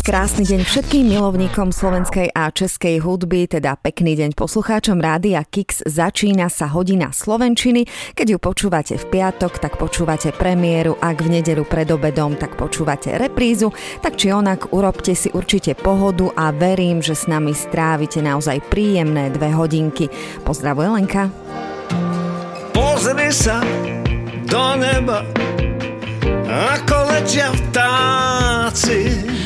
Krásny deň všetkým milovníkom slovenskej a českej hudby, teda pekný deň poslucháčom Rádia Kix. Začína sa hodina Slovenčiny. Keď ju počúvate v piatok, tak počúvate premiéru, ak v nedeľu pred obedom, tak počúvate reprízu. Tak či onak, urobte si určite pohodu a verím, že s nami strávite naozaj príjemné dve hodinky. Pozdravuje Lenka. Pozri sa do neba, ako letia vtáci.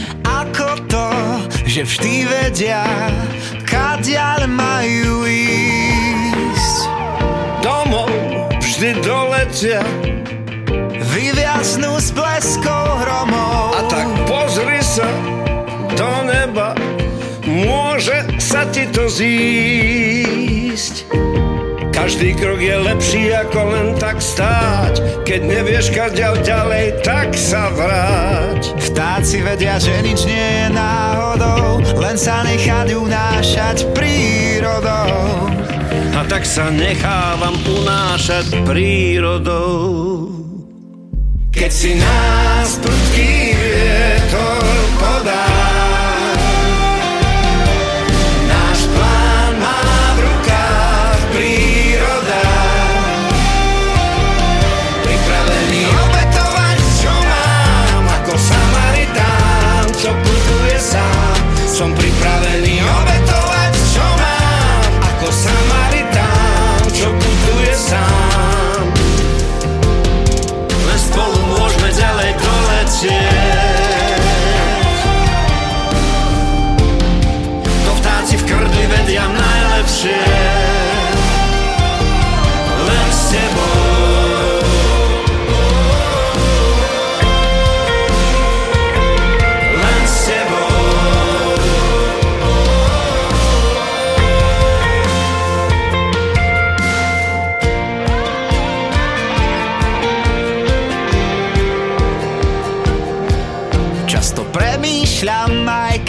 Že vždy vedia, kadiaľ majú ísť. Domov vždy doletia Vyviaznú s bleskou hromov. a tak pozri sa do neba, môže sa ti to zísť. Každý krok je lepší ako len tak stáť. Keď nevieš kaďal ďalej, tak sa vráť. Vtáci vedia, že nič nie je náhodou, len sa nechať unášať prírodou. A tak sa nechávam unášať prírodou. Keď si nás prudký vietor podá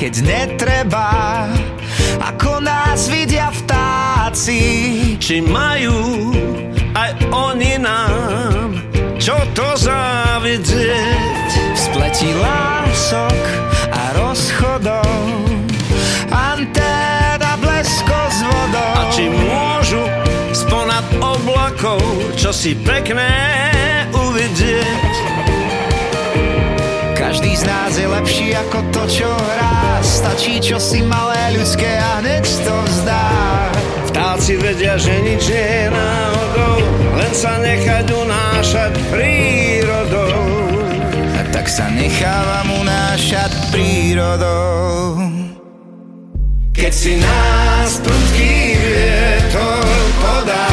keď netreba, ako nás vidia vtáci. Či majú aj oni nám čo to závidieť? V spleti lások a rozchodov, anténa blesko s vodou. A či môžu sponad oblakov čo si pekné uvidieť? Z nás je lepší ako to, čo hrá. Stačí čo si malé ľudské a hneď to vzdá. Vtáci vedia, že nič nie je náhodou, len sa nechať unášať prírodou. A tak sa nechávam unášať prírodou. Keď si nás prudký vietor podá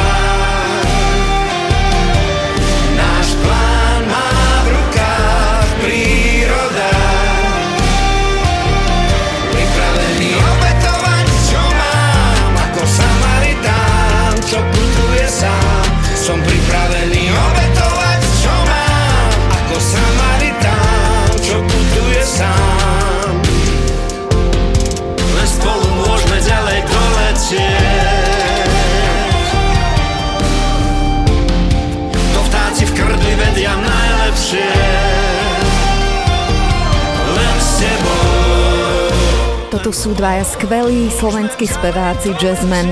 sú dvaja skvelí slovenskí speváci, jazzmen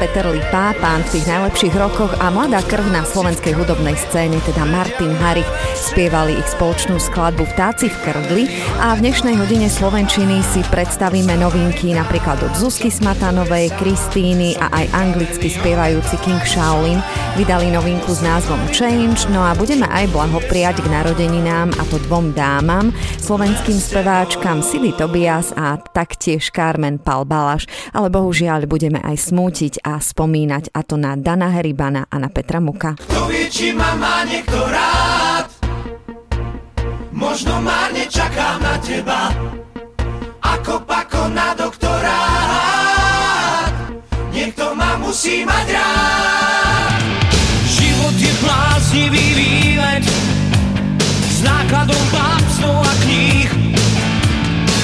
Peter Lipa, pán v tých najlepších rokoch a mladá krv na slovenskej hudobnej scéne, teda Martin Harich, spievali ich spoločnú skladbu Vtáci v krdli a v dnešnej hodine Slovenčiny si predstavíme novinky napríklad od Zuzky Smatanovej, Kristíny a aj anglicky spievajúci King Shaolin. Vydali novinku s názvom Change, no a budeme aj blahopriať k narodeninám a to dvom dámam, slovenským speváčkam Sidy Tobias a taktiež Carmen Palbalaš, ale bohužiaľ budeme aj smútiť a spomínať a to na Dana Heribana a na Petra Muka. Kto vie, či ma má Možno márne čakám na teba. Ako pako na doktorát Niekto ma musí mať rád. Život je bláznivý výlet S nákladom bábstvom a kníh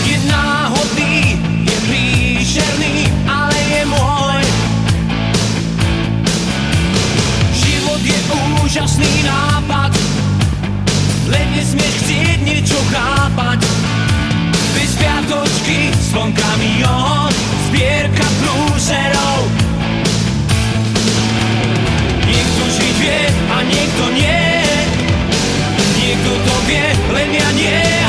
Je náhodný, je príšerný, ale je môj. Život je úžasný nápad len nesmieš chcieť niečo chápať. Bez piatočky, slon kamión Zbierka prúserov Niekto žiť vie a niekto nie. Niekto to vie, len ja nie.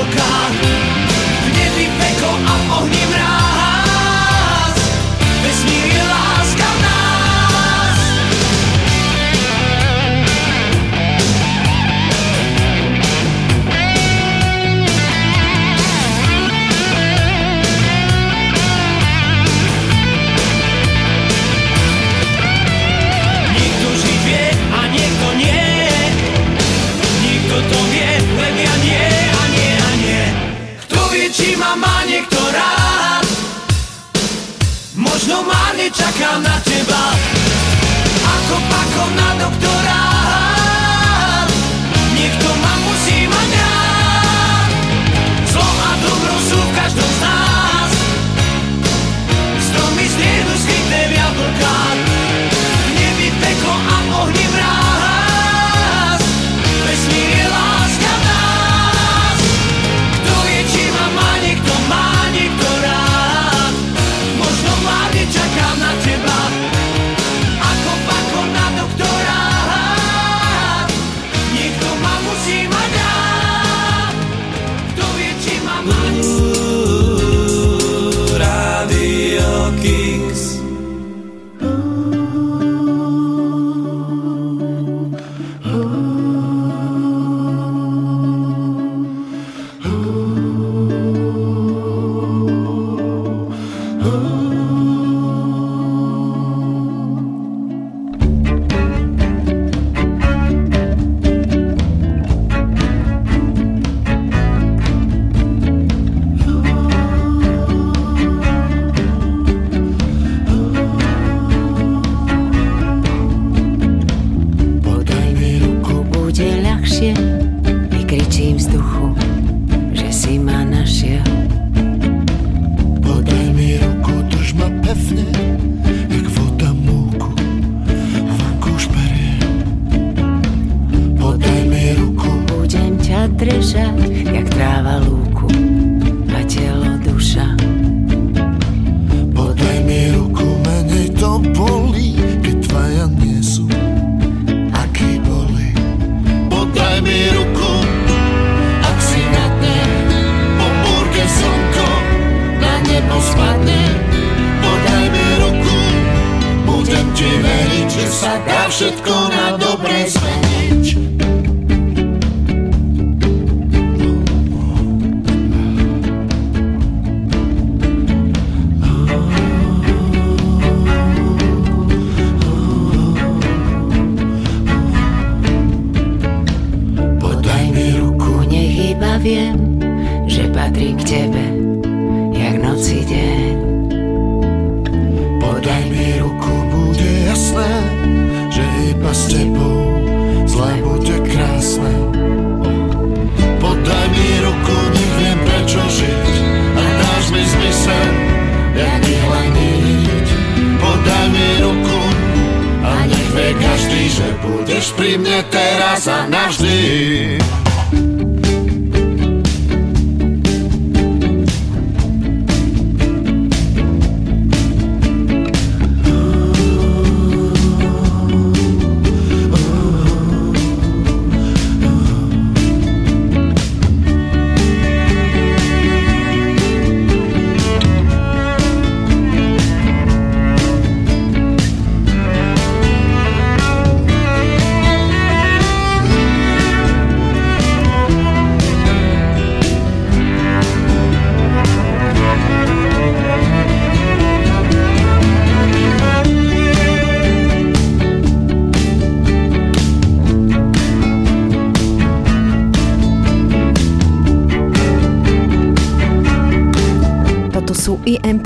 lugar. rád. Možno márne čaká na teba. Ako pako na doktora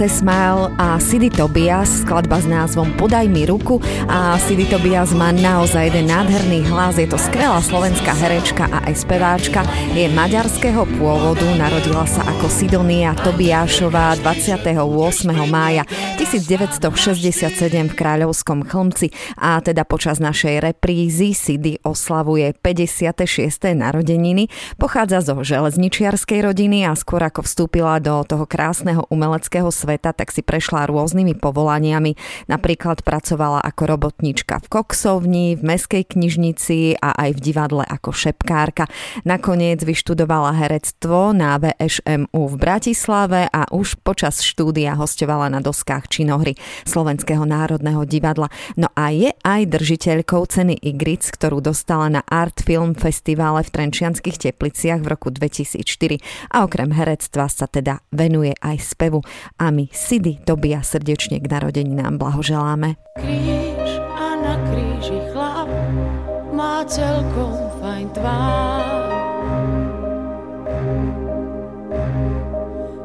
IMT Smile a Sidy Tobias, skladba s názvom Podaj mi ruku a Sidy Tobias má naozaj jeden nádherný hlas, je to skvelá slovenská herečka a aj speváčka, je maďarského pôvodu, narodila sa ako Sidonia Tobiášová 28. mája 1967 v Kráľovskom chlmci a teda počas našej reprízy Sidy oslavuje 56. narodeniny, pochádza zo železničiarskej rodiny a skôr ako vstúpila do toho krásneho umeleckého sveta, tak si prešla rôznymi povolaniami. Napríklad pracovala ako robotnička v koksovni, v meskej knižnici a aj v divadle ako šepkárka. Nakoniec vyštudovala herectvo na VŠMU v Bratislave a už počas štúdia hostovala na doskách činohry Slovenského národného divadla. No a je aj držiteľkou ceny Igric, ktorú dostala na Art Film Festivale v Trenčianských tepliciach v roku 2004 a okrem herectva sa teda venuje aj spevu a my Sidy Tobia srdečne k narodeninám blahoželáme. Kríž a na kríži chlap má celkom fajn tvár.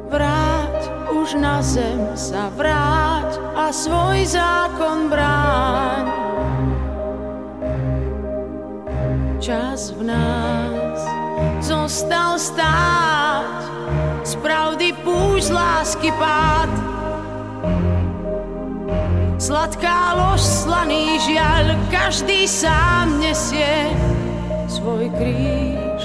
Vráť už na zem sa vráť a svoj zákon bráň. Čas v nás zostal stáť, púšť lásky pád. Sladká lož, slaný žiaľ, každý sám nesie svoj kríž.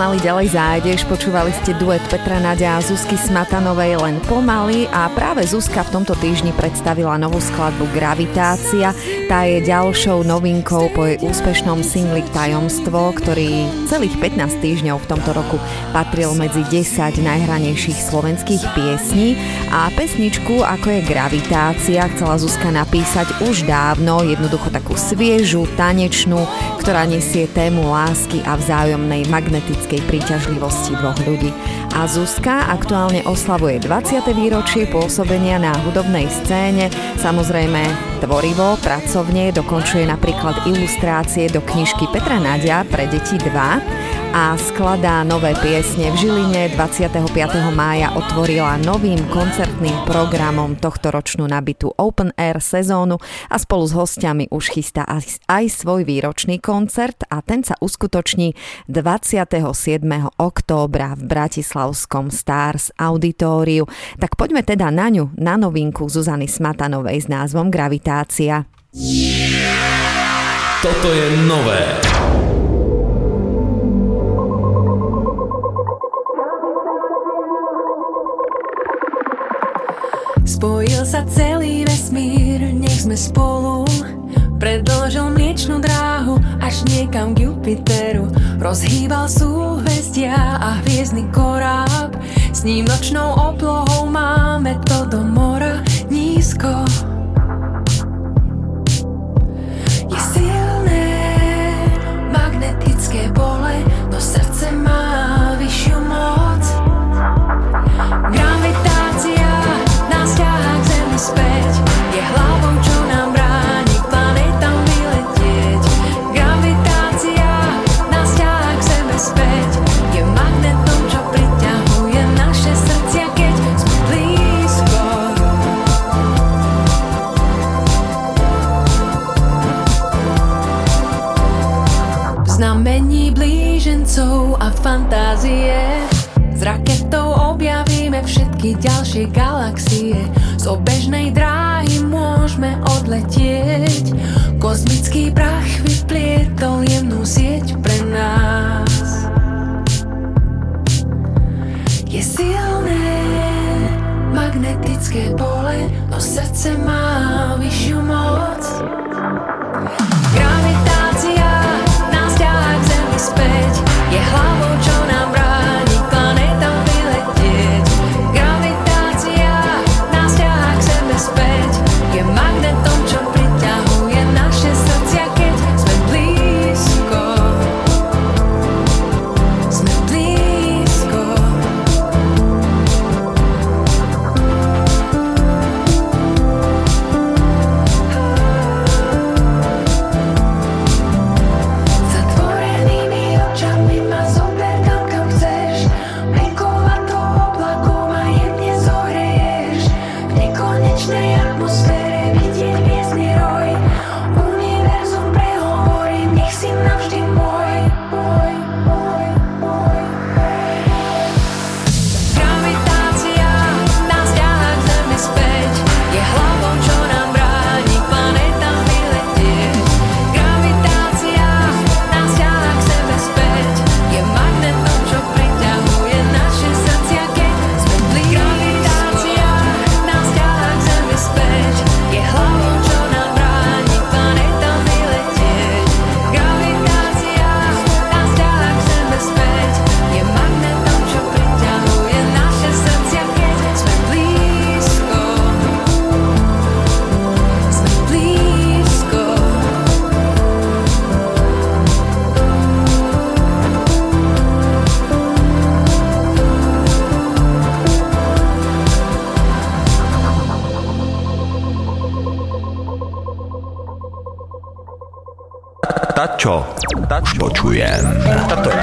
Pomaly ďalej zájdeš. Počúvali ste duet Petra Nadia a Zuzky Smatanovej len pomaly a práve Zuzka v tomto týždni predstavila novú skladbu Gravitácia. Tá je ďalšou novinkou po jej úspešnom singli Tajomstvo, ktorý celých 15 týždňov v tomto roku patril medzi 10 najhranejších slovenských piesní a pesničku ako je Gravitácia chcela Zuzka napísať už dávno, jednoducho takú sviežu, tanečnú, ktorá nesie tému lásky a vzájomnej magnetickej príťažlivosti dvoch ľudí. A Zuzka aktuálne oslavuje 20. výročie pôsobenia na hudobnej scéne, samozrejme tvorivo, pracovne, dokončuje napríklad ilustrácie do knižky Petra Nadia pre deti 2 a skladá nové piesne. V Žiline 25. mája otvorila novým koncertným programom tohto ročnú nabitú Open Air sezónu a spolu s hostiami už chystá aj, svoj výročný koncert a ten sa uskutoční 27. októbra v Bratislavskom Stars Auditoriu. Tak poďme teda na ňu, na novinku Zuzany Smatanovej s názvom Gravitácia. Toto je nové. Otvoril sa celý vesmír, nech sme spolu. Predložil mliečnú dráhu až niekam k Jupiteru. Rozhýbal súhvezdia a hviezdny koráb. S ním nočnou oblohou máme to do mora nízko. Je silné magnetické pole, no srdce má vyššiu moc. Gravita je hlavou, čo nám bráni planetám vyletieť. Gravitácia nás ťahá k späť, je magnetom, čo priťahuje naše srdcia, keď sme blížencov a fantázie s raketou objavíme všetky ďalšie galaxie. Z obežnej dráhy môžeme odletieť. Kozmický prach vyplietol jemnú sieť pre nás. Je silné magnetické pole No srdce má vyššiu moc. Gravitácia nás ťahá k zemi späť Je hlavou počujem. Toto je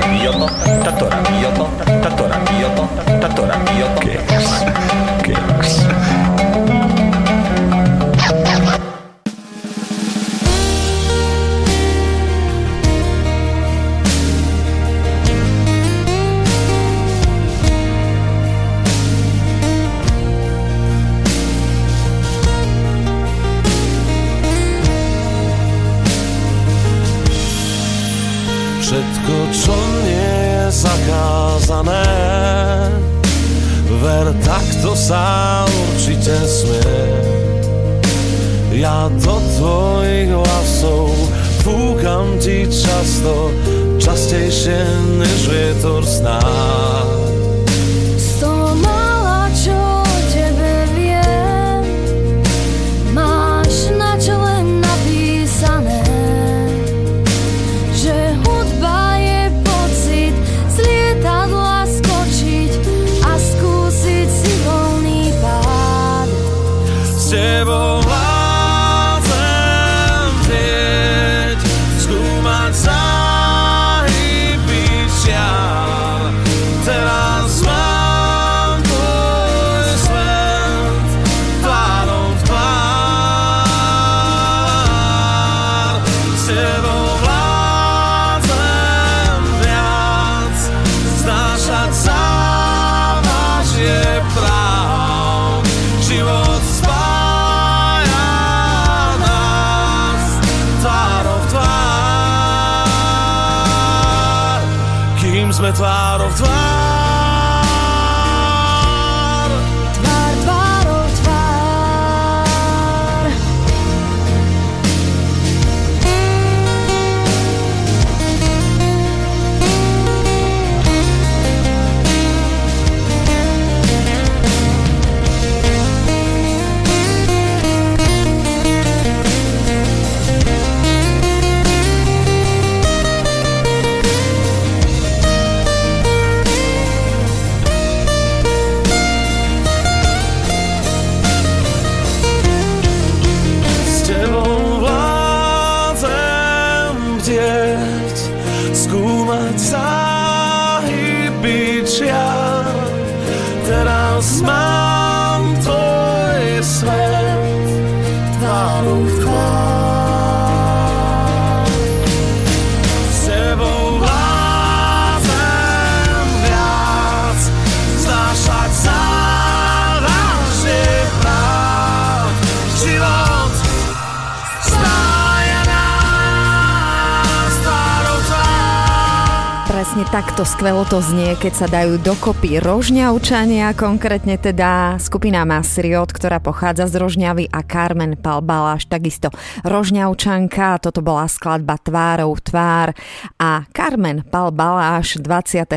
takto skvelo to znie, keď sa dajú dokopy Rožňavčania, konkrétne teda skupina Masriot, ktorá pochádza z Rožňavy a Carmen Palbaláš, takisto Rožňavčanka, toto bola skladba Tvárov tvár a Carmen Palbaláš 23.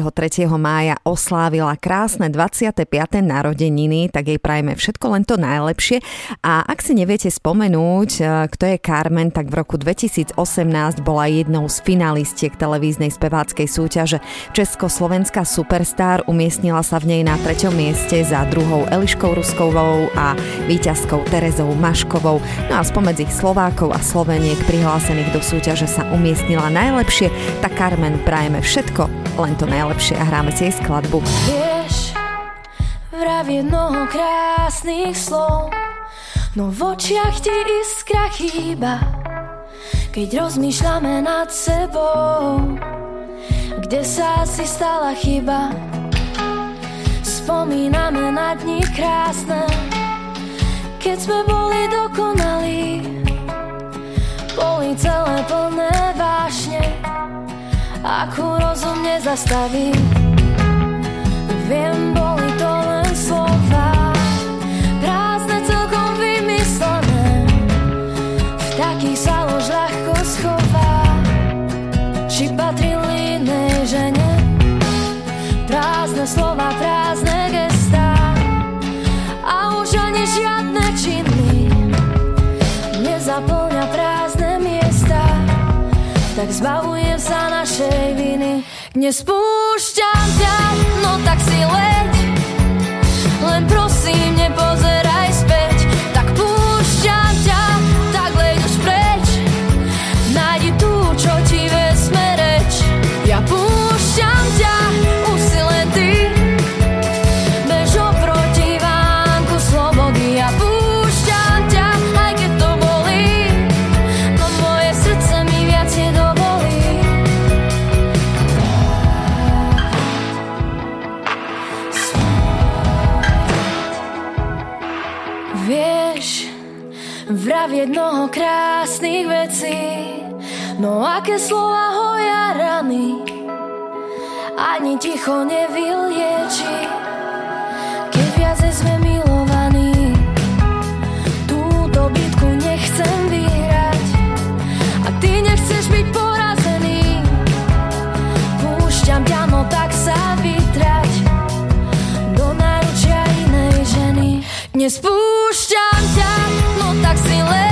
mája oslávila krásne 25. narodeniny, tak jej prajeme všetko len to najlepšie a ak si neviete spomenúť, e, kto je Carmen, tak v roku 2018 bola jednou z finalistiek televíznej speváckej súťaže Československá superstar. Umiestnila sa v nej na treťom mieste za druhou Eliškou Ruskovou a víťazkou Terezou Maškovou. No a spomedzi Slovákov a Sloveniek prihlásených do súťaže sa umiestnila najlepšie, tak Carmen prajeme všetko, len to najlepšie a hráme si jej skladbu. Vieš, vravie mnoho krásnych slov, no v očiach ti iskra chýba, keď rozmýšľame nad sebou. Kde sa asi stala chyba? Spomíname na dni krásne, keď sme boli dokonalí. Boli celé plné vášne, akú rozum nezastaví. Viem, boli to len slova, Tak zbavujem sa našej viny, nespúšťam ťa, no tak si leď. Len prosím, nepozeraj krásnych vecí, no aké slova hoja rany, ani ticho nevylieči. Keď viacej sme milovaní, túto bitku nechcem vyhrať a ty nechceš byť porazený. Púšťam ťa, no tak sa vytrať do náručia inej ženy. Nespúšťam ťa, no tak si. Len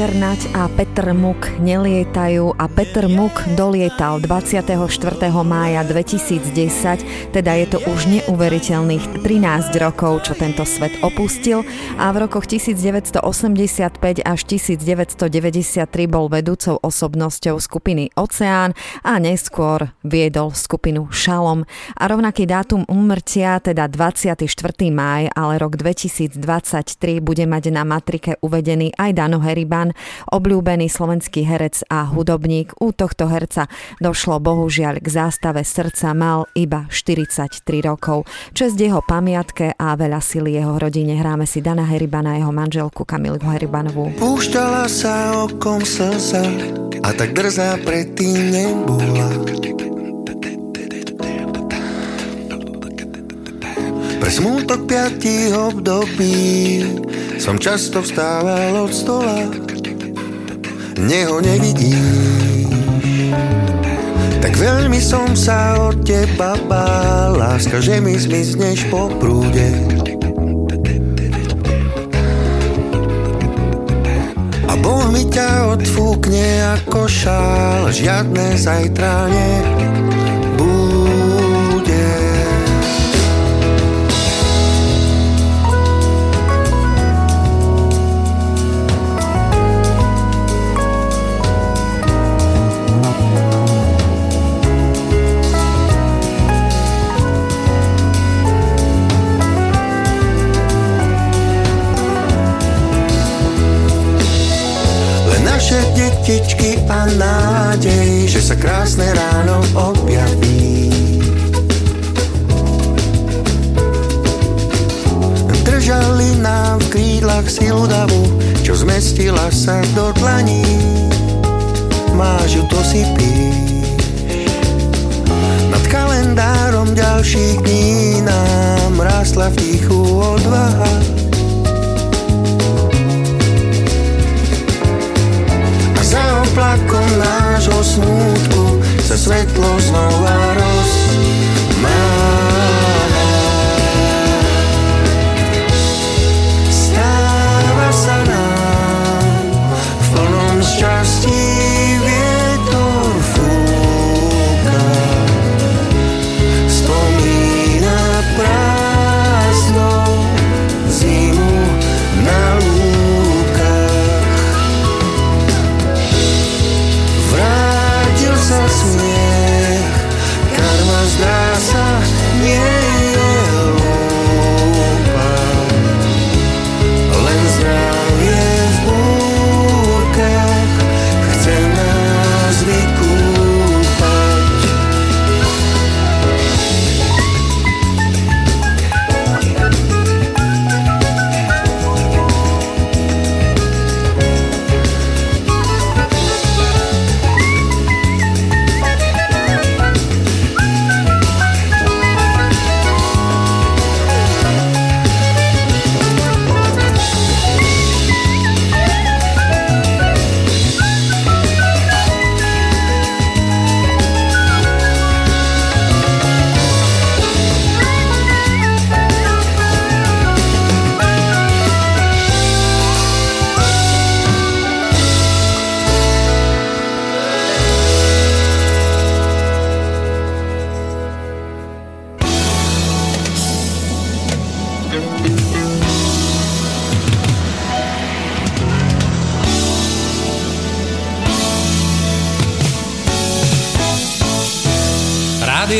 Peter Nať a Petr Muk nelietajú a Peter Muk dolietal 24. mája 2010, teda je to už neuveriteľných 13 rokov, čo tento svet opustil a v rokoch 1985 až 1993 bol vedúcou osobnosťou skupiny Oceán a neskôr viedol skupinu Šalom. A rovnaký dátum úmrtia, teda 24. máj, ale rok 2023 bude mať na matrike uvedený aj Dano Heriban, obľúbený slovenský herec a hudobník. U tohto herca došlo bohužiaľ k zástave srdca, mal iba 43 rokov. Česť jeho pamiatke a veľa sily jeho rodine hráme si Dana Heribana a jeho manželku Kamilu Heribanovú. Púšťala sa okom slza a tak drzá predtým nebola. Pre smútok piatich období som často vstával od stola. Neho nevidíš, tak veľmi som sa od teba bál. Láska, že mi zmizneš po prúde. A Boh mi ťa odfúkne ako šál Žiadne zajtra detičky a nádej Že sa krásne ráno objaví. Držali nám v krídlach silu davu Čo zmestila sa do dlaní. Máš ju, to si píš Nad kalendárom ďalších dní nám Rástla v tichu odvaha plako naš osnutku Za svetlo znova roz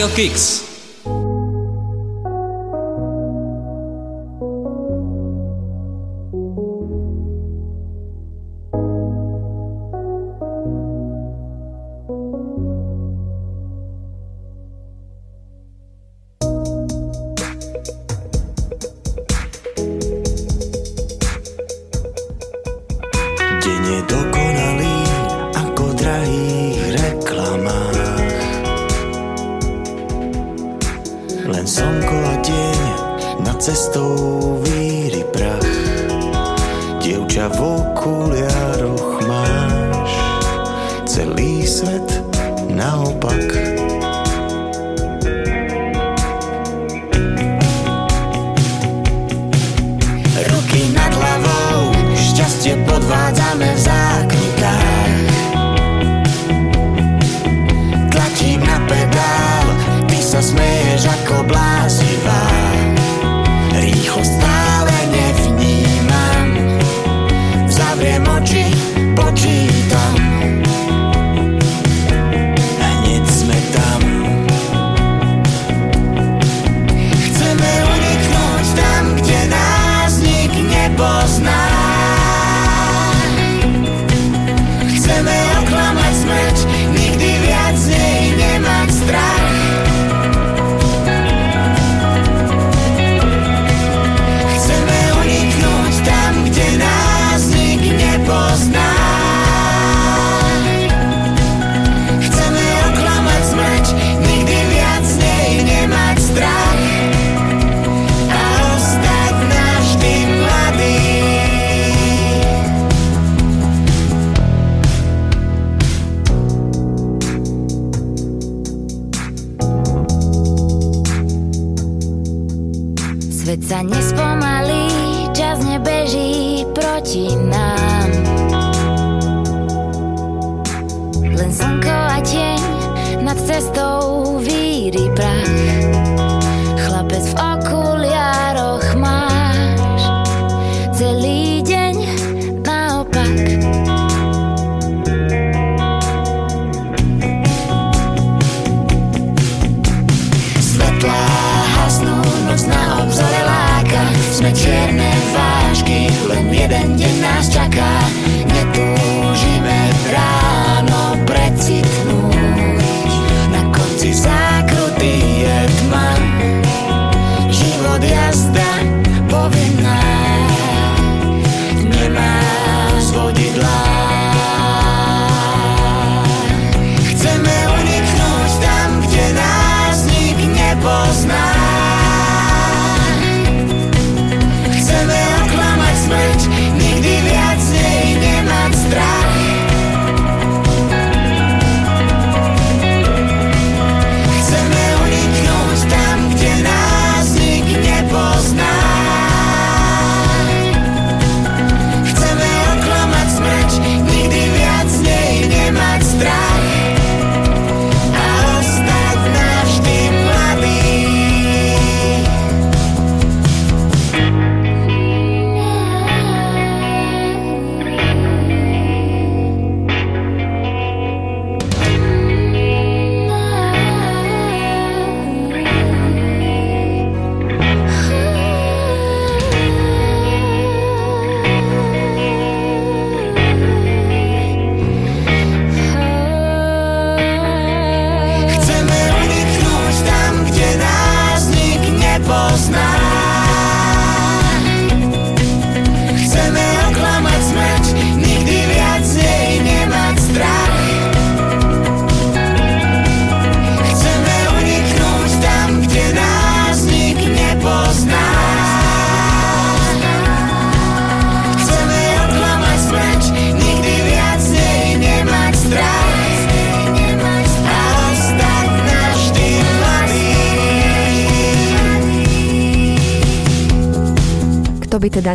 Radio Kix.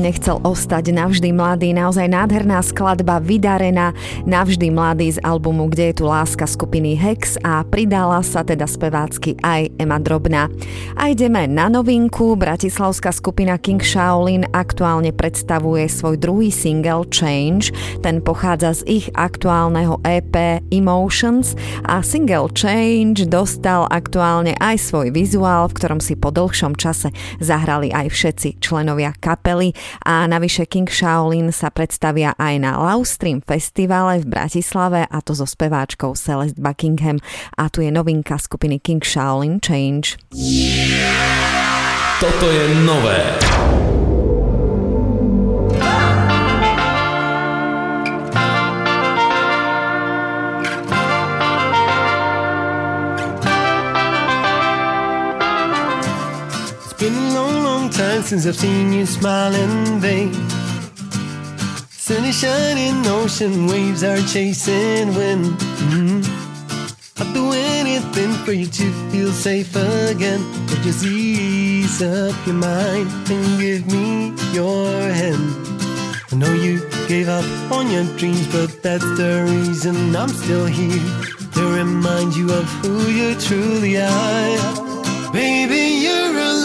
Nechcel ostať navždy mladý? Naozaj nádherná skladba vydarená navždy mladý z albumu Kde je tu láska skupiny Hex a pridala sa teda spevácky aj Ema Drobná. A ideme na novinku. Bratislavská skupina King Shaolin aktuálne predstavuje svoj druhý single Change. Ten pochádza z ich aktuálneho EP Emotions a single Change dostal aktuálne aj svoj vizuál, v ktorom si dlhšom čase zahrali aj všetci členovia kapely a navyše King Shaolin sa predstavia aj na Stream festivale v Bratislave a to so speváčkou Celeste Buckingham a tu je novinka skupiny King Shaolin Change. Toto je nové. Time since I've seen you smiling, babe. Sun is shining, ocean waves are chasing wind. Mm-hmm. I'd do anything for you to feel safe again. But just ease up your mind and give me your hand. I know you gave up on your dreams, but that's the reason I'm still here to remind you of who you truly are. Baby, you're a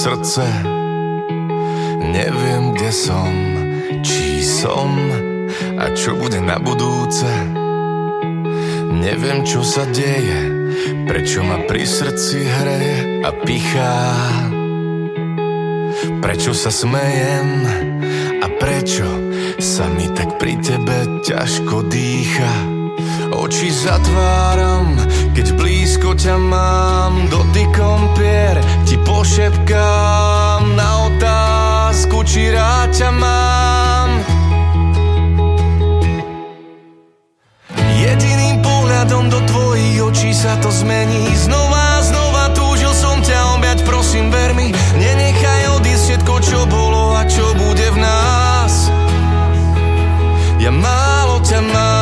srdce. Neviem, kde som, či som a čo bude na budúce. Neviem, čo sa deje, prečo ma pri srdci hreje a pichá. Prečo sa smejem a prečo sa mi tak pri tebe ťažko dýcha. Oči zatváram, keď blízko ťa mám Dotykom pier ti pošepkám Na otázku, či rád ťa mám. Jediným pohľadom do tvojich očí sa to zmení. Znova znova túžil som ťa objať, prosím ver mi Nenechaj odísť všetko, čo bolo a čo bude v nás. Ja málo ťa mám,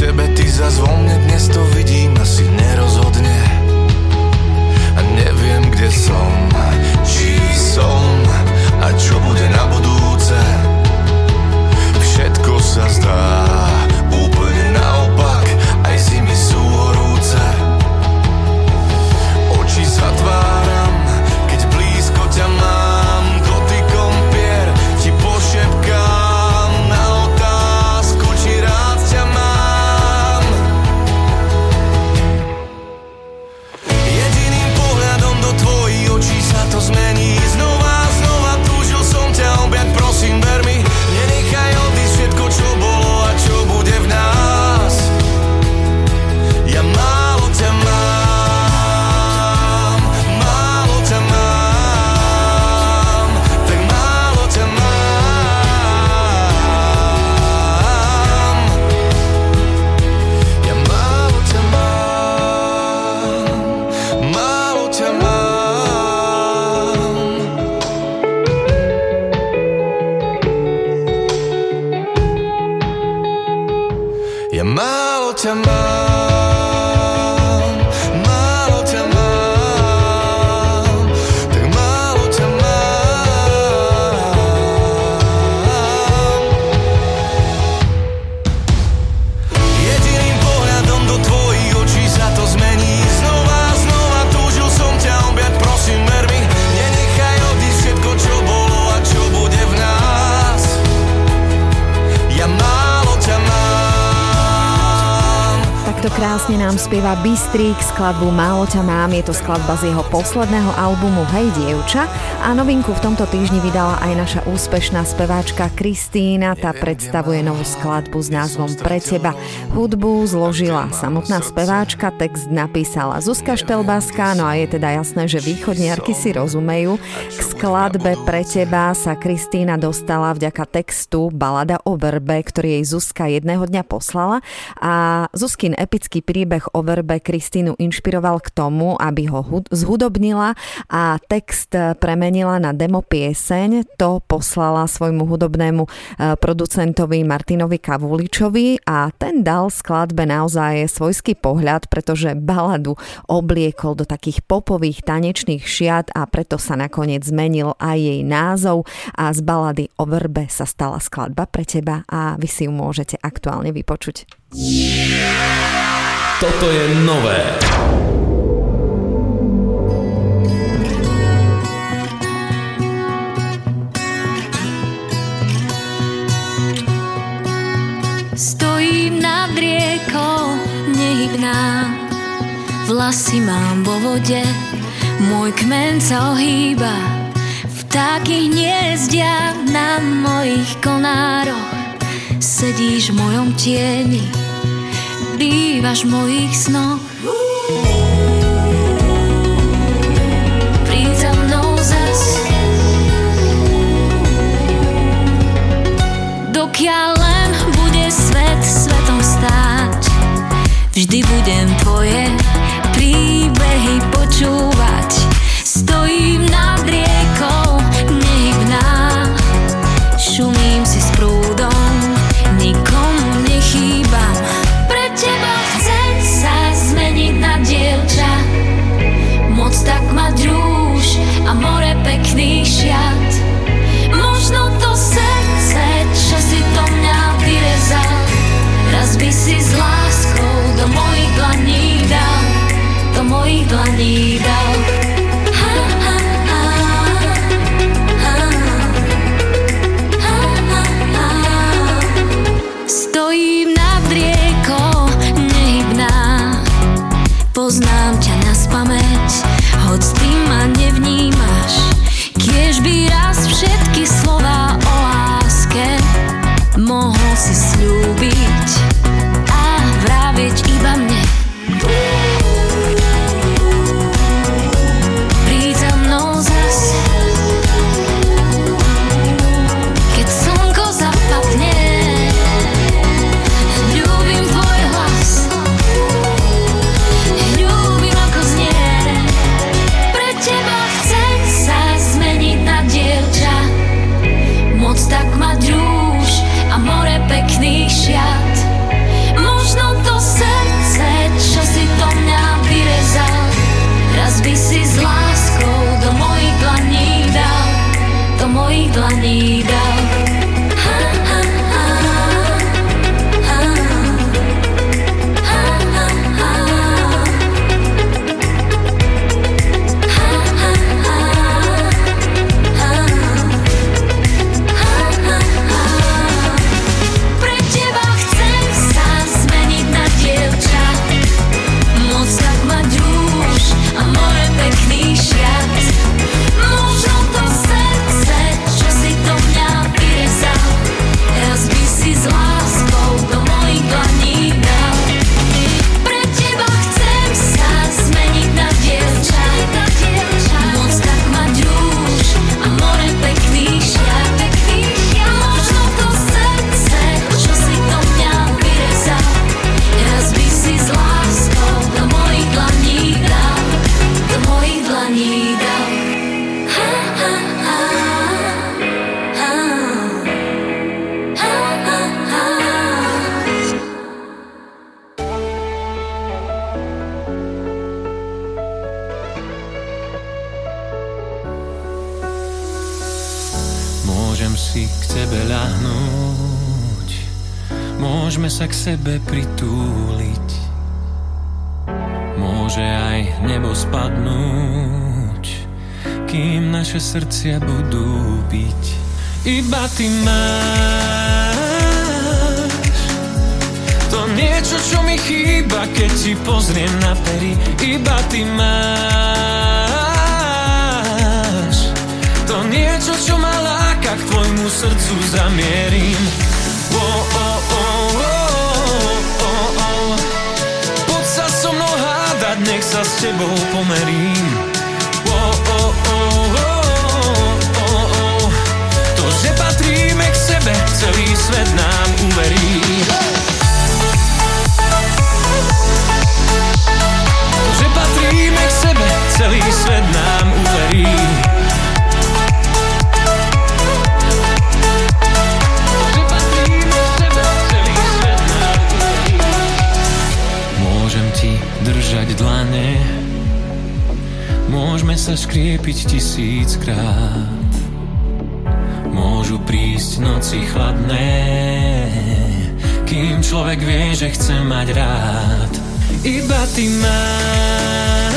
tebe, ty zas vo mne, dnes to vidím asi nerozhodne. A neviem, kde som, krásne nám spieva Bystrík skladbu Málo ťa mám, je to skladba z jeho posledného albumu Hej dievča a novinku v tomto týždni vydala aj naša úspešná speváčka Kristína, tá predstavuje novú skladbu s názvom Pre teba. Hudbu zložila samotná speváčka, text napísala Zuzka Štelbáská, no a je teda jasné, že východniarky si rozumejú. K skladbe Pre teba sa Kristína dostala vďaka textu Balada o verbe, ktorý jej Zuzka jedného dňa poslala a Zuzkin epický príbeh o verbe Kristínu inšpiroval k tomu, aby ho hud- zhudobnila a text premenila na demo pieseň. To poslala svojmu hudobnému e, producentovi Martinovi Kavuličovi a ten dal skladbe naozaj svojský pohľad, pretože baladu obliekol do takých popových tanečných šiat a preto sa nakoniec zmenil aj jej názov a z balady o verbe sa stala skladba pre teba a vy si ju môžete aktuálne vypočuť. Toto je nové. Stojím nad riekou nehybná. Vlasy mám vo vode Môj kmen sa ohýba. Vtáky hniezdia na mojich konároch Sedíš v mojom tieni Bývaš v mojich snoch. Príď za mnou zas. Dokiaľ Vždy budem tvoje príbehy počúvať srdcia budú byť. Iba ty máš to niečo, čo mi chýba, keď ti pozriem na pery. Iba ty máš to niečo, čo ma láka, k tvojmu srdcu zamierim. Oh, oh, oh, oh, oh, oh. Poď sa so mnou hádať, nech sa s tebou pomerím. Svet nám uverí. Že patríme k sebe, celý svet nám uverí. Môžem ti držať dlane Môžeme sa škriepiť tisíckrát Môžu prísť noci chladné. Kým človek vie, že chce mať rád Iba ty máš.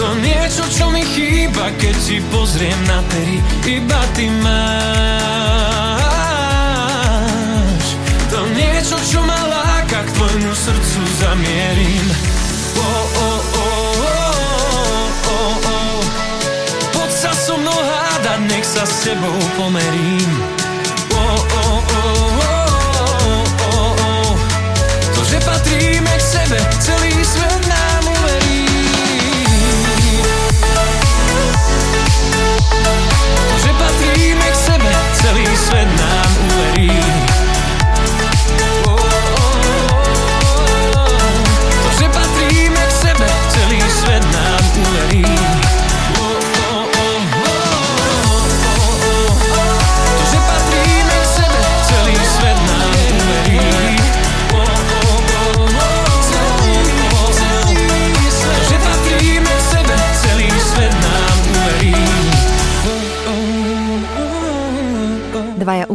To niečo, čo mi chýba, keď ti pozriem na pery Iba ty máš. To niečo, čo ma láka, k tvojmu srdcu zamierim. Oh, oh, sa s tebou pomerím oh, oh, oh, oh. To, že patríme k sebe, celý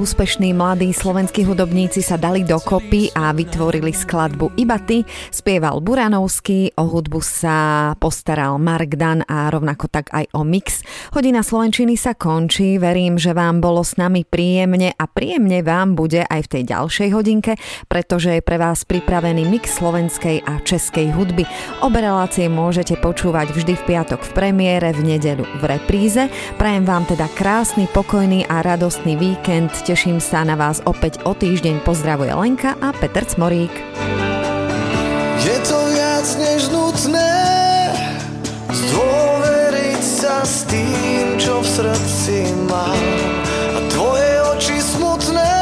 úspešní mladí slovenskí hudobníci sa dali dokopy a vytvorili skladbu Iba ty. Spieval Buranovský, o hudbu sa postaral Mark Dan a rovnako tak aj o mix. Hodina Slovenčiny sa končí, verím, že vám bolo s nami príjemne a príjemne vám bude aj v tej ďalšej hodinke, pretože je pre vás pripravený mix slovenskej a českej hudby. Obe relácie môžete počúvať vždy v piatok v premiére, v nedeľu v repríze. Prajem vám teda krásny, pokojný a radostný víkend. Teším sa na vás opäť o týždeň. Pozdravuje Lenka a Peter Cmorík. Je to viac než nutné Zdôveriť sa s tým, čo v srdci mám A tvoje oči smutné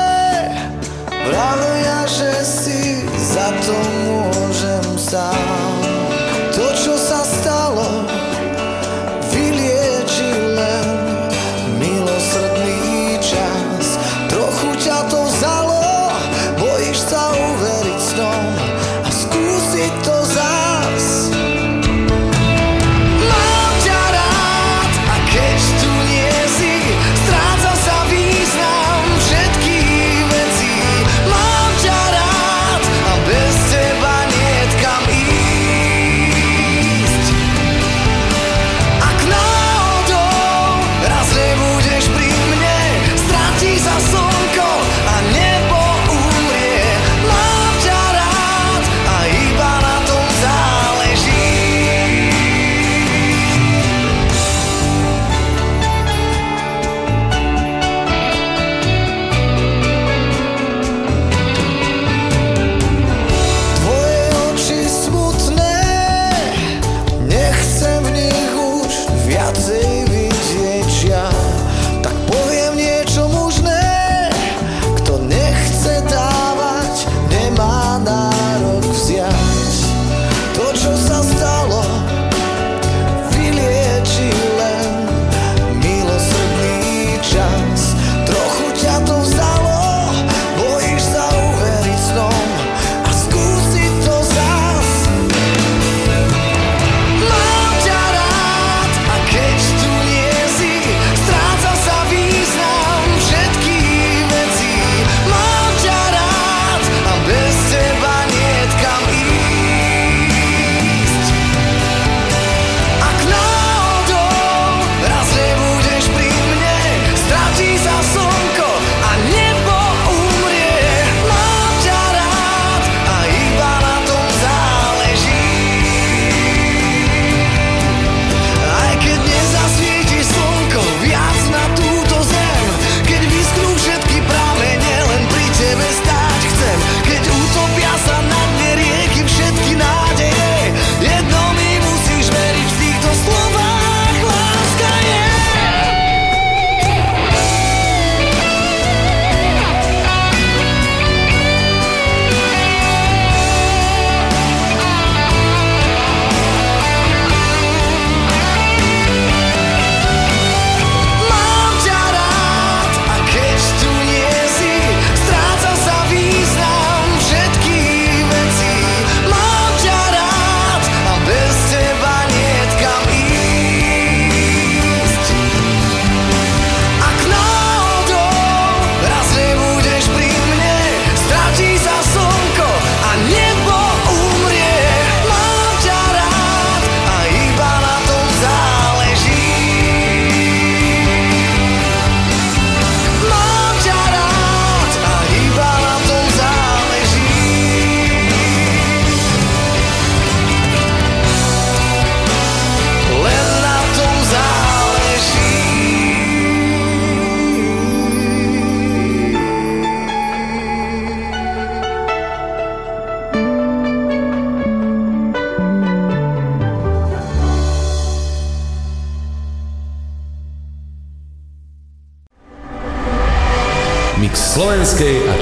Vravia, že si za to môžem sám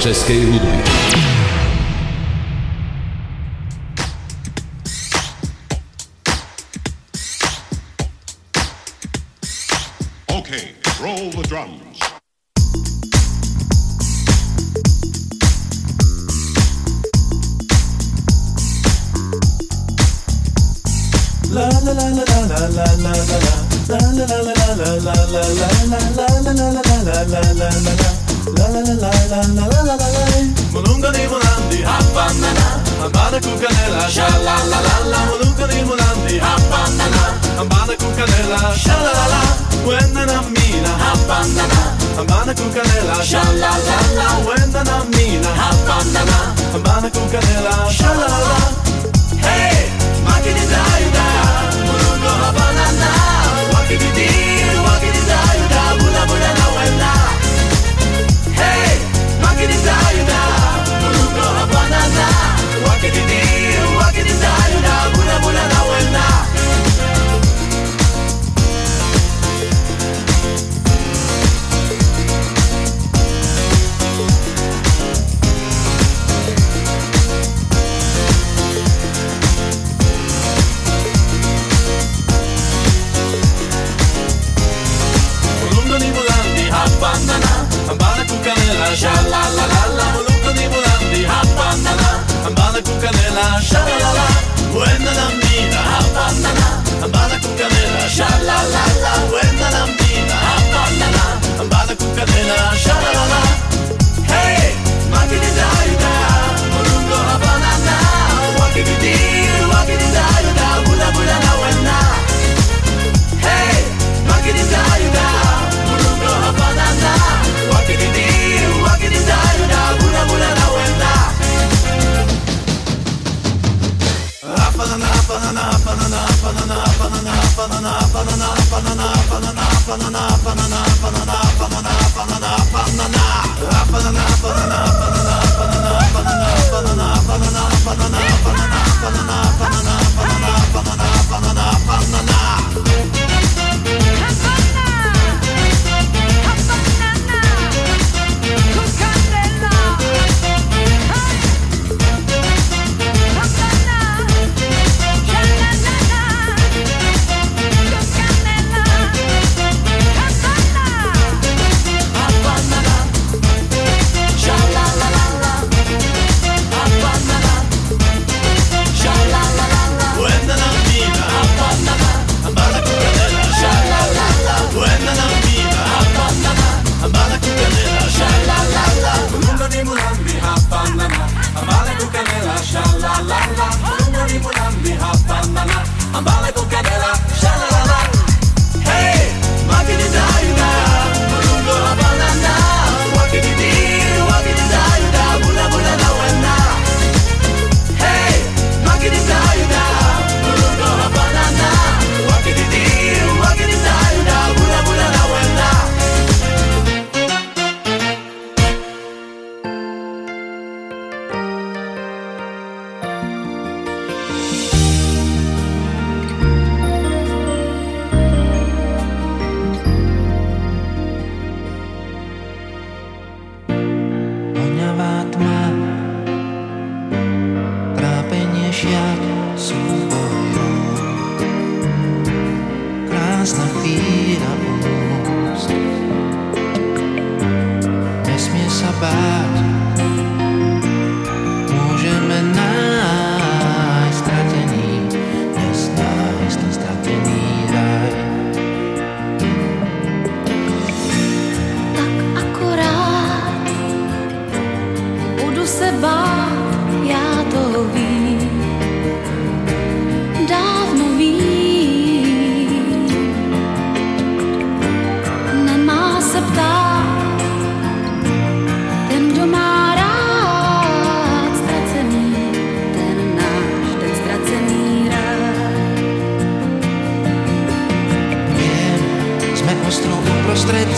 Franceschi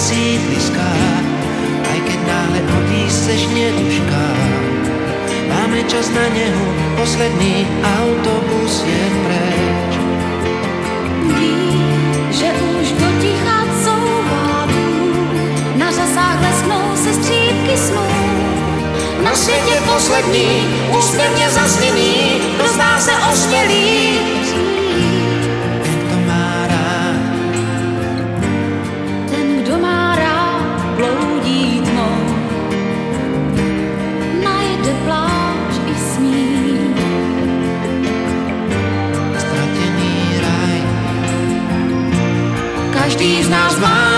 věcí blízká, aj keď náhle odísť seš netušká. Máme čas na neho, posledný autobus je preč. Ví, že už do ticha couvádu, na řasách lesknou se střípky snů. Na světě poslední, úsměvně zasněný, kdo zdá se osmělý, každý z nás má.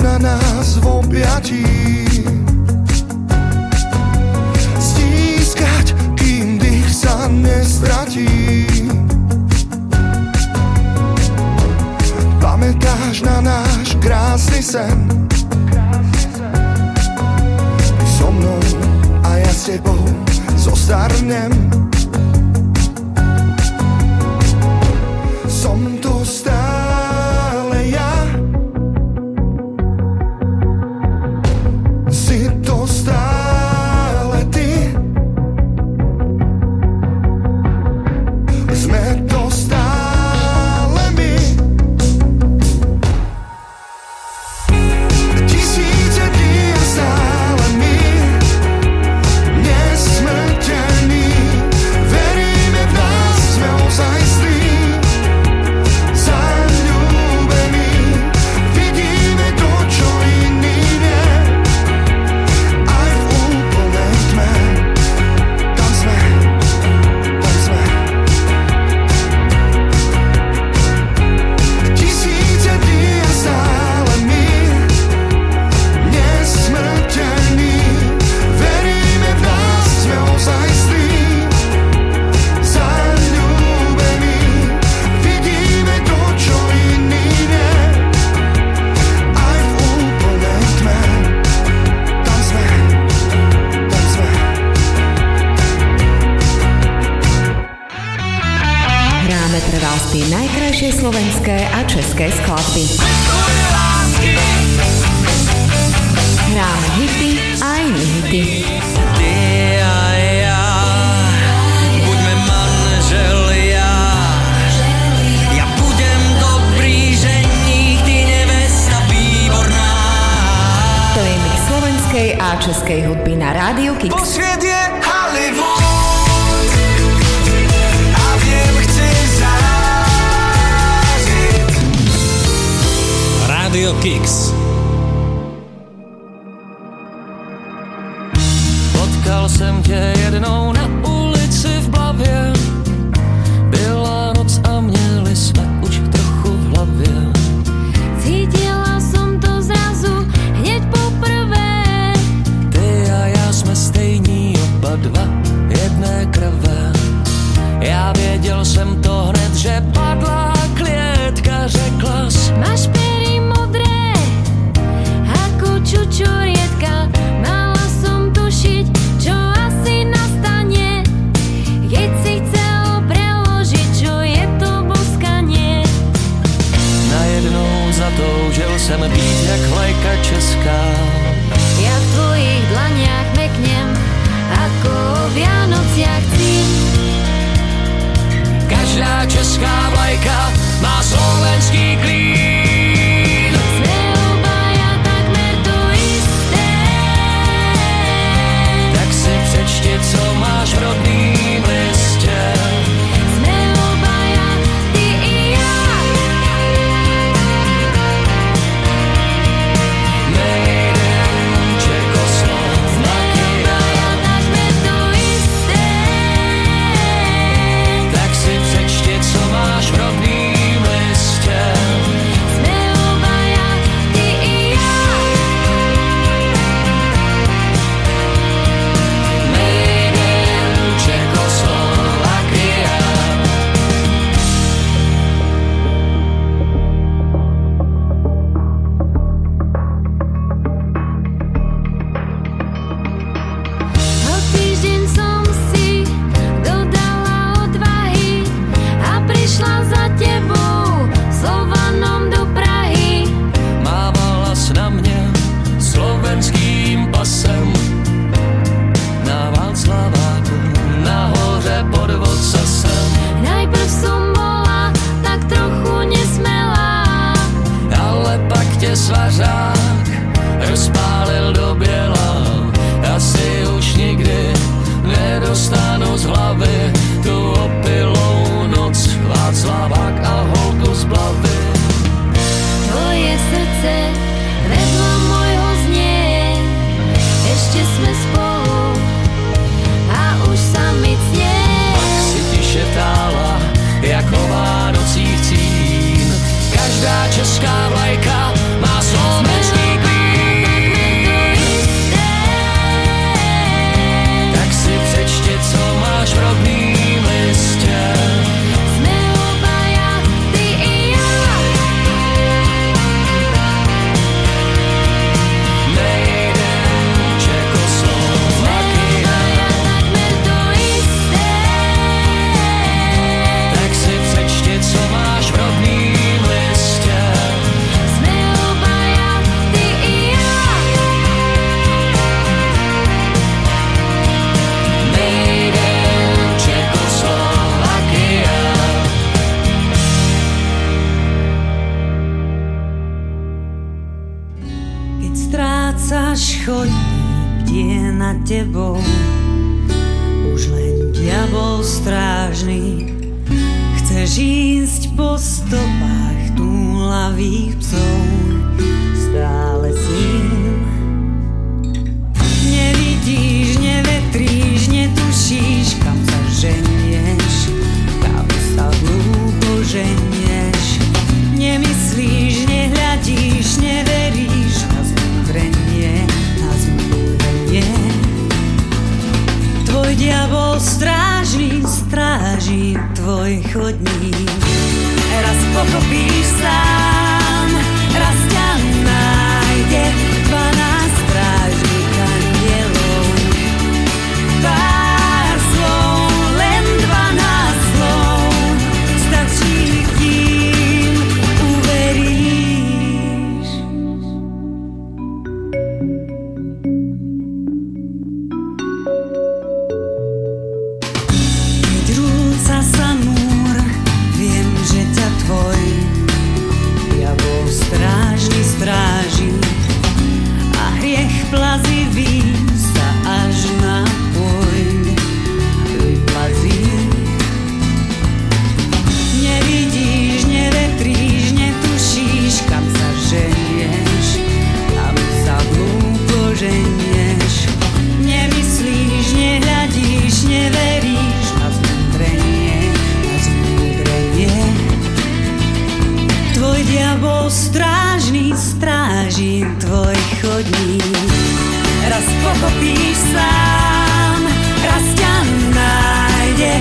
na nás v objatí Stískať, kým dých sa nestratí. Pamätáš na náš krásny sen? So mnou a ja s tebou zostarnem. bol strážny, strážim tvoj chodník. Raz pochopíš sám, raz ťa nájde,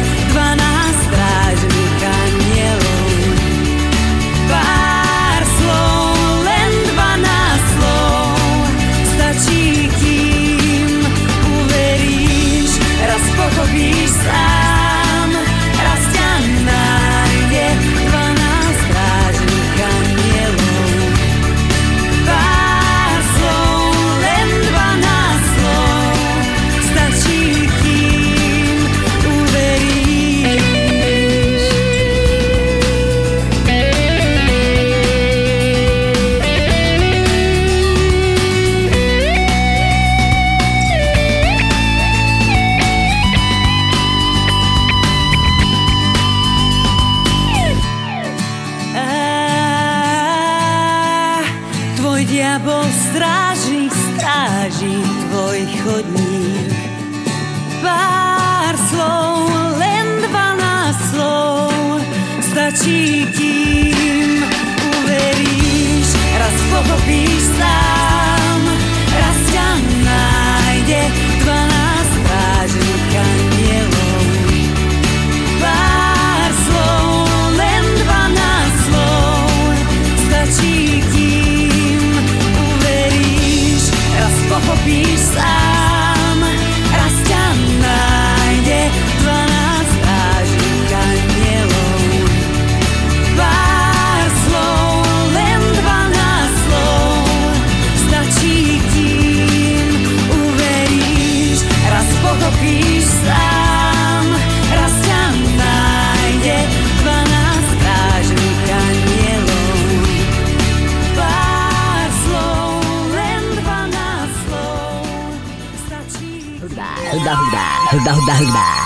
bar, bar, bar.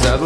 Seven.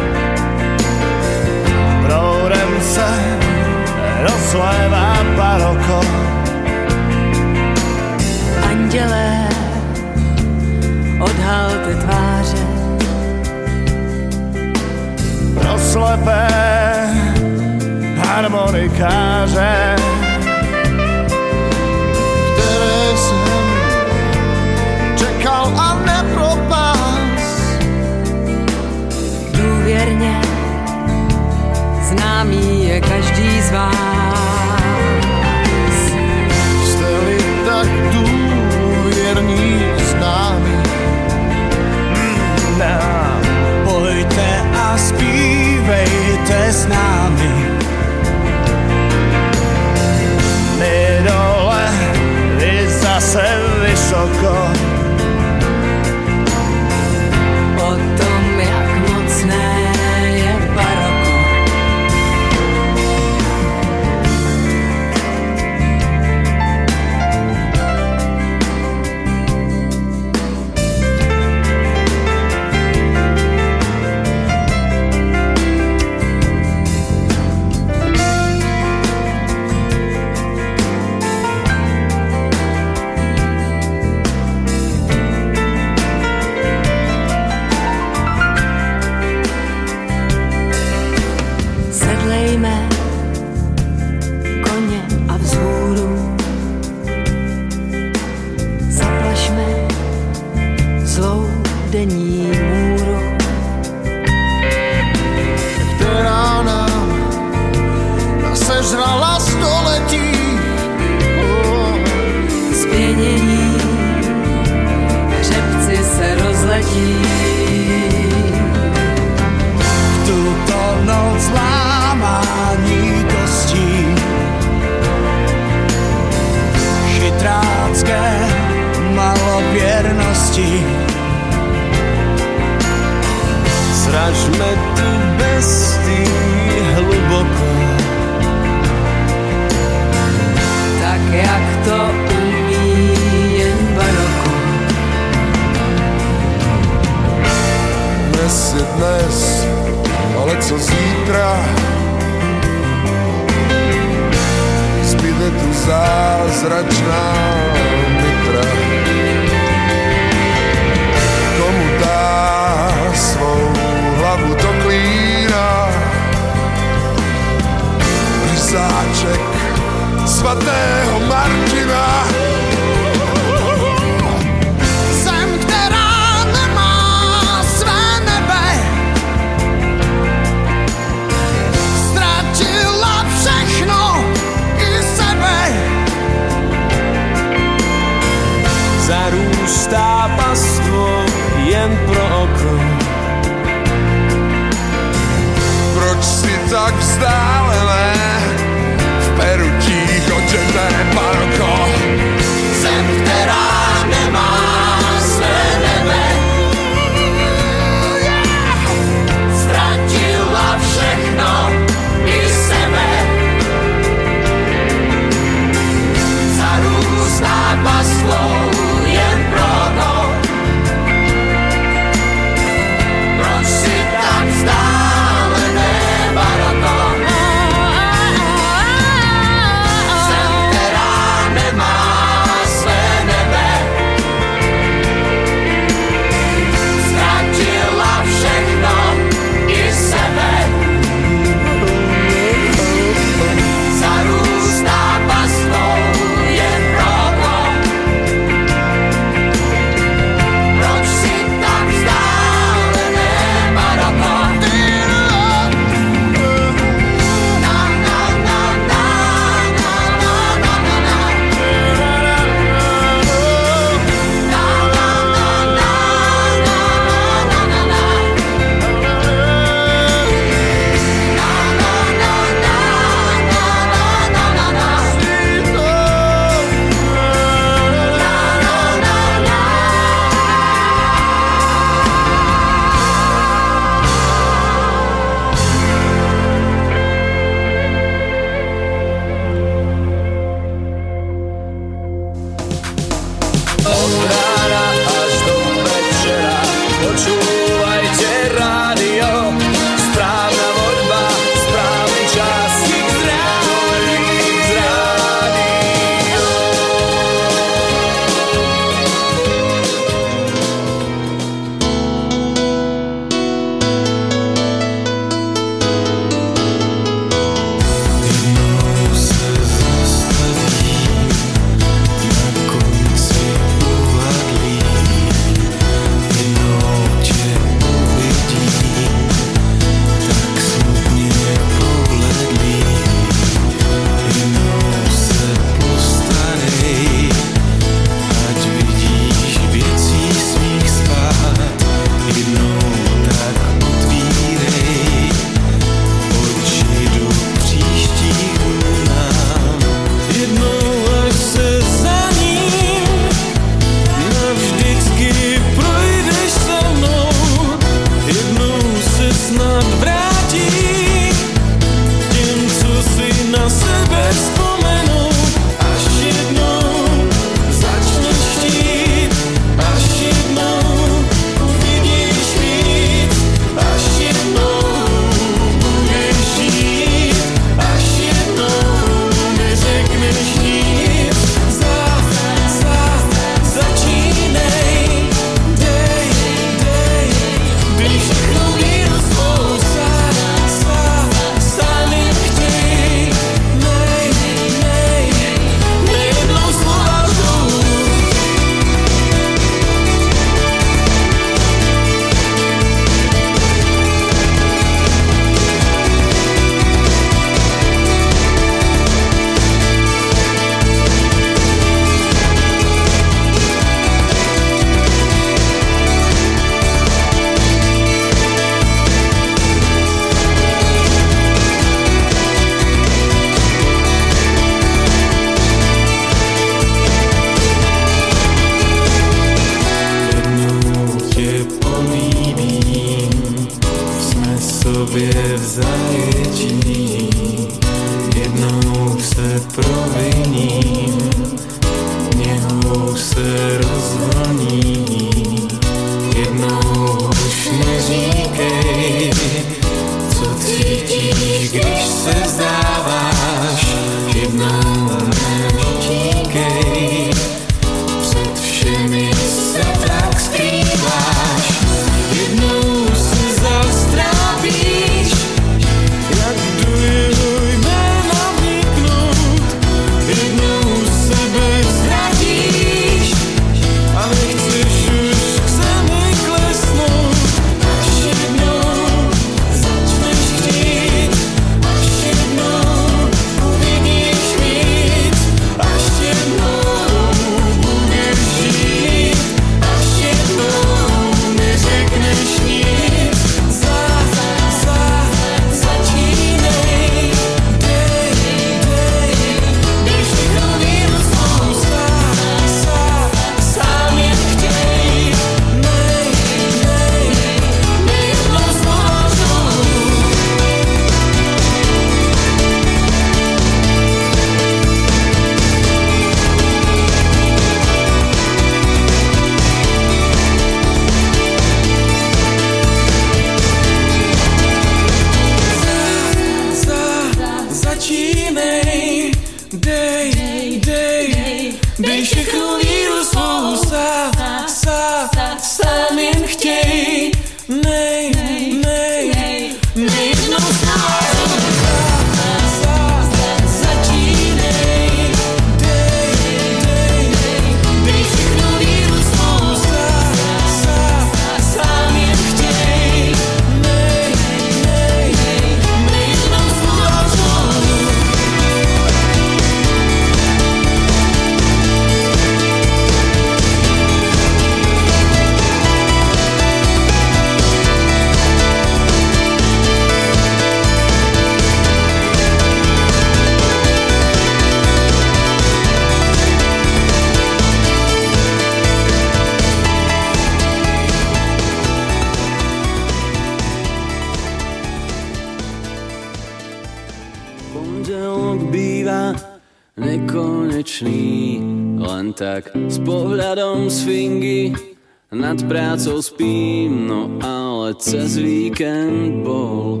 nad prácou spím, no ale cez víkend bol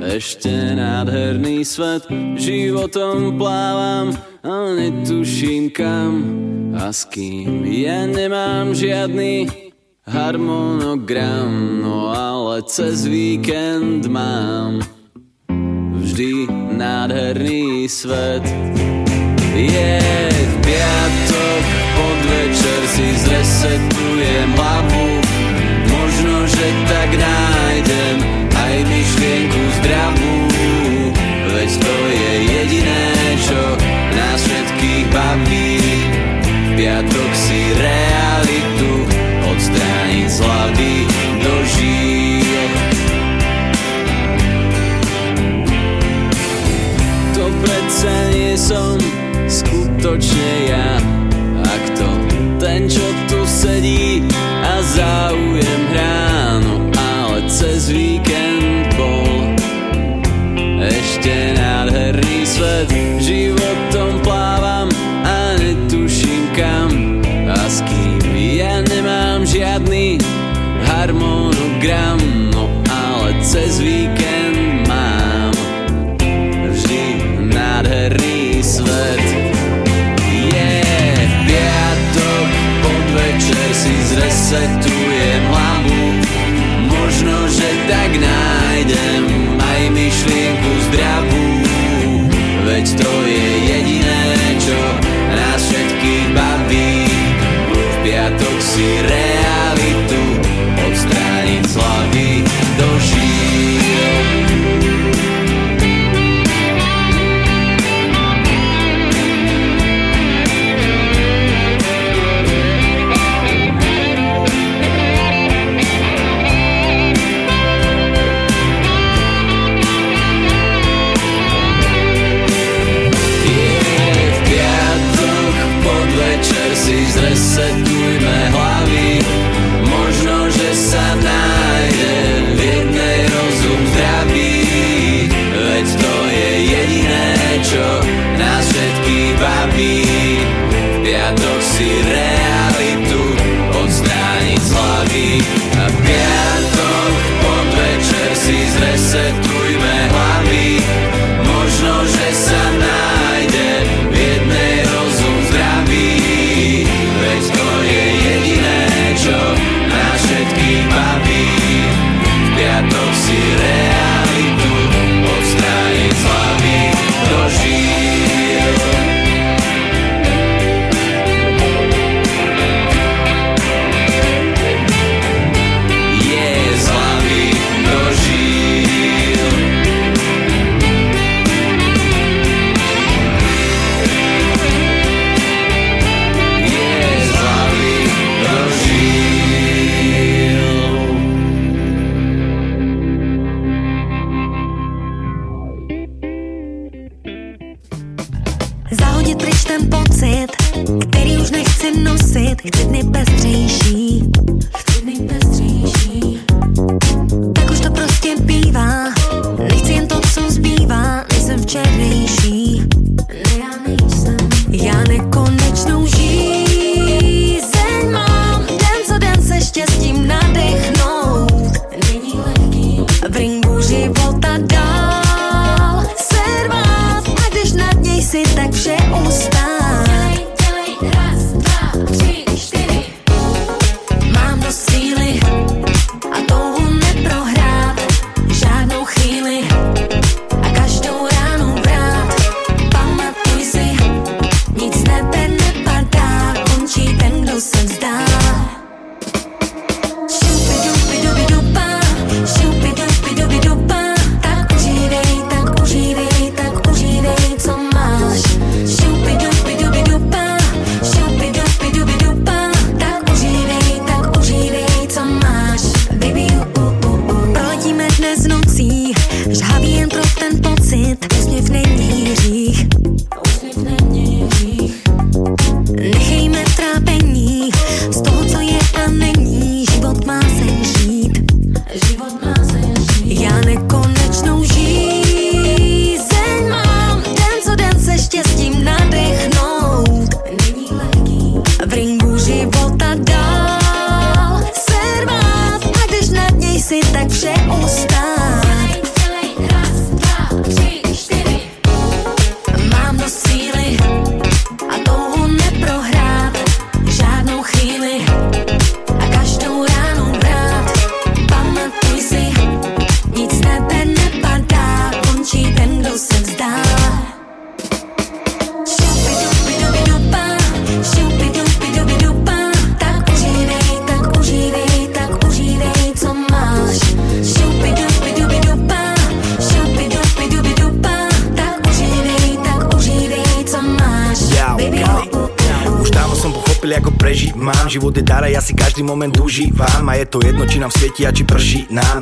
ešte nádherný svet, životom plávam, ale netuším kam a s kým. Ja nemám žiadny harmonogram, no ale cez víkend mám vždy nádherný svet je v piatok podvečer si zresetujem hlavu možno, že tak nájdem aj myšlienku zdravú veď to je jediné, čo nás všetkých baví. V piatok si re Yeah.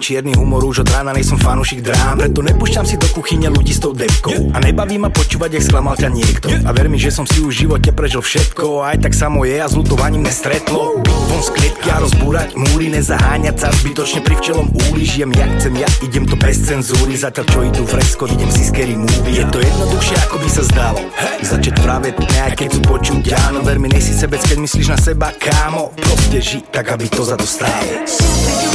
čierny humor už od rána, nejsem fanúšik drám. Preto nepúšťam si do kuchyne ľudí s tou depkou. A nebaví ma počúvať, jak sklamal ťa niekto. A ver mi, že som si už v živote prežil všetko. Aj tak samo je a s lutovaním nestretlo. Von z klietky a rozbúrať múry Nezaháňať sa zbytočne pri včelom úli. Žijem jak chcem ja, idem to bez cenzúry. Zatiaľ čo idú fresko, idem si scary movie. Je to jednoduchšie ako by sa zdalo. Začať práve dňa, keď tu počuť áno Ver mi, nejsi sebec, keď myslíš na seba, kámo. Proste ži, tak aby to za to stálo.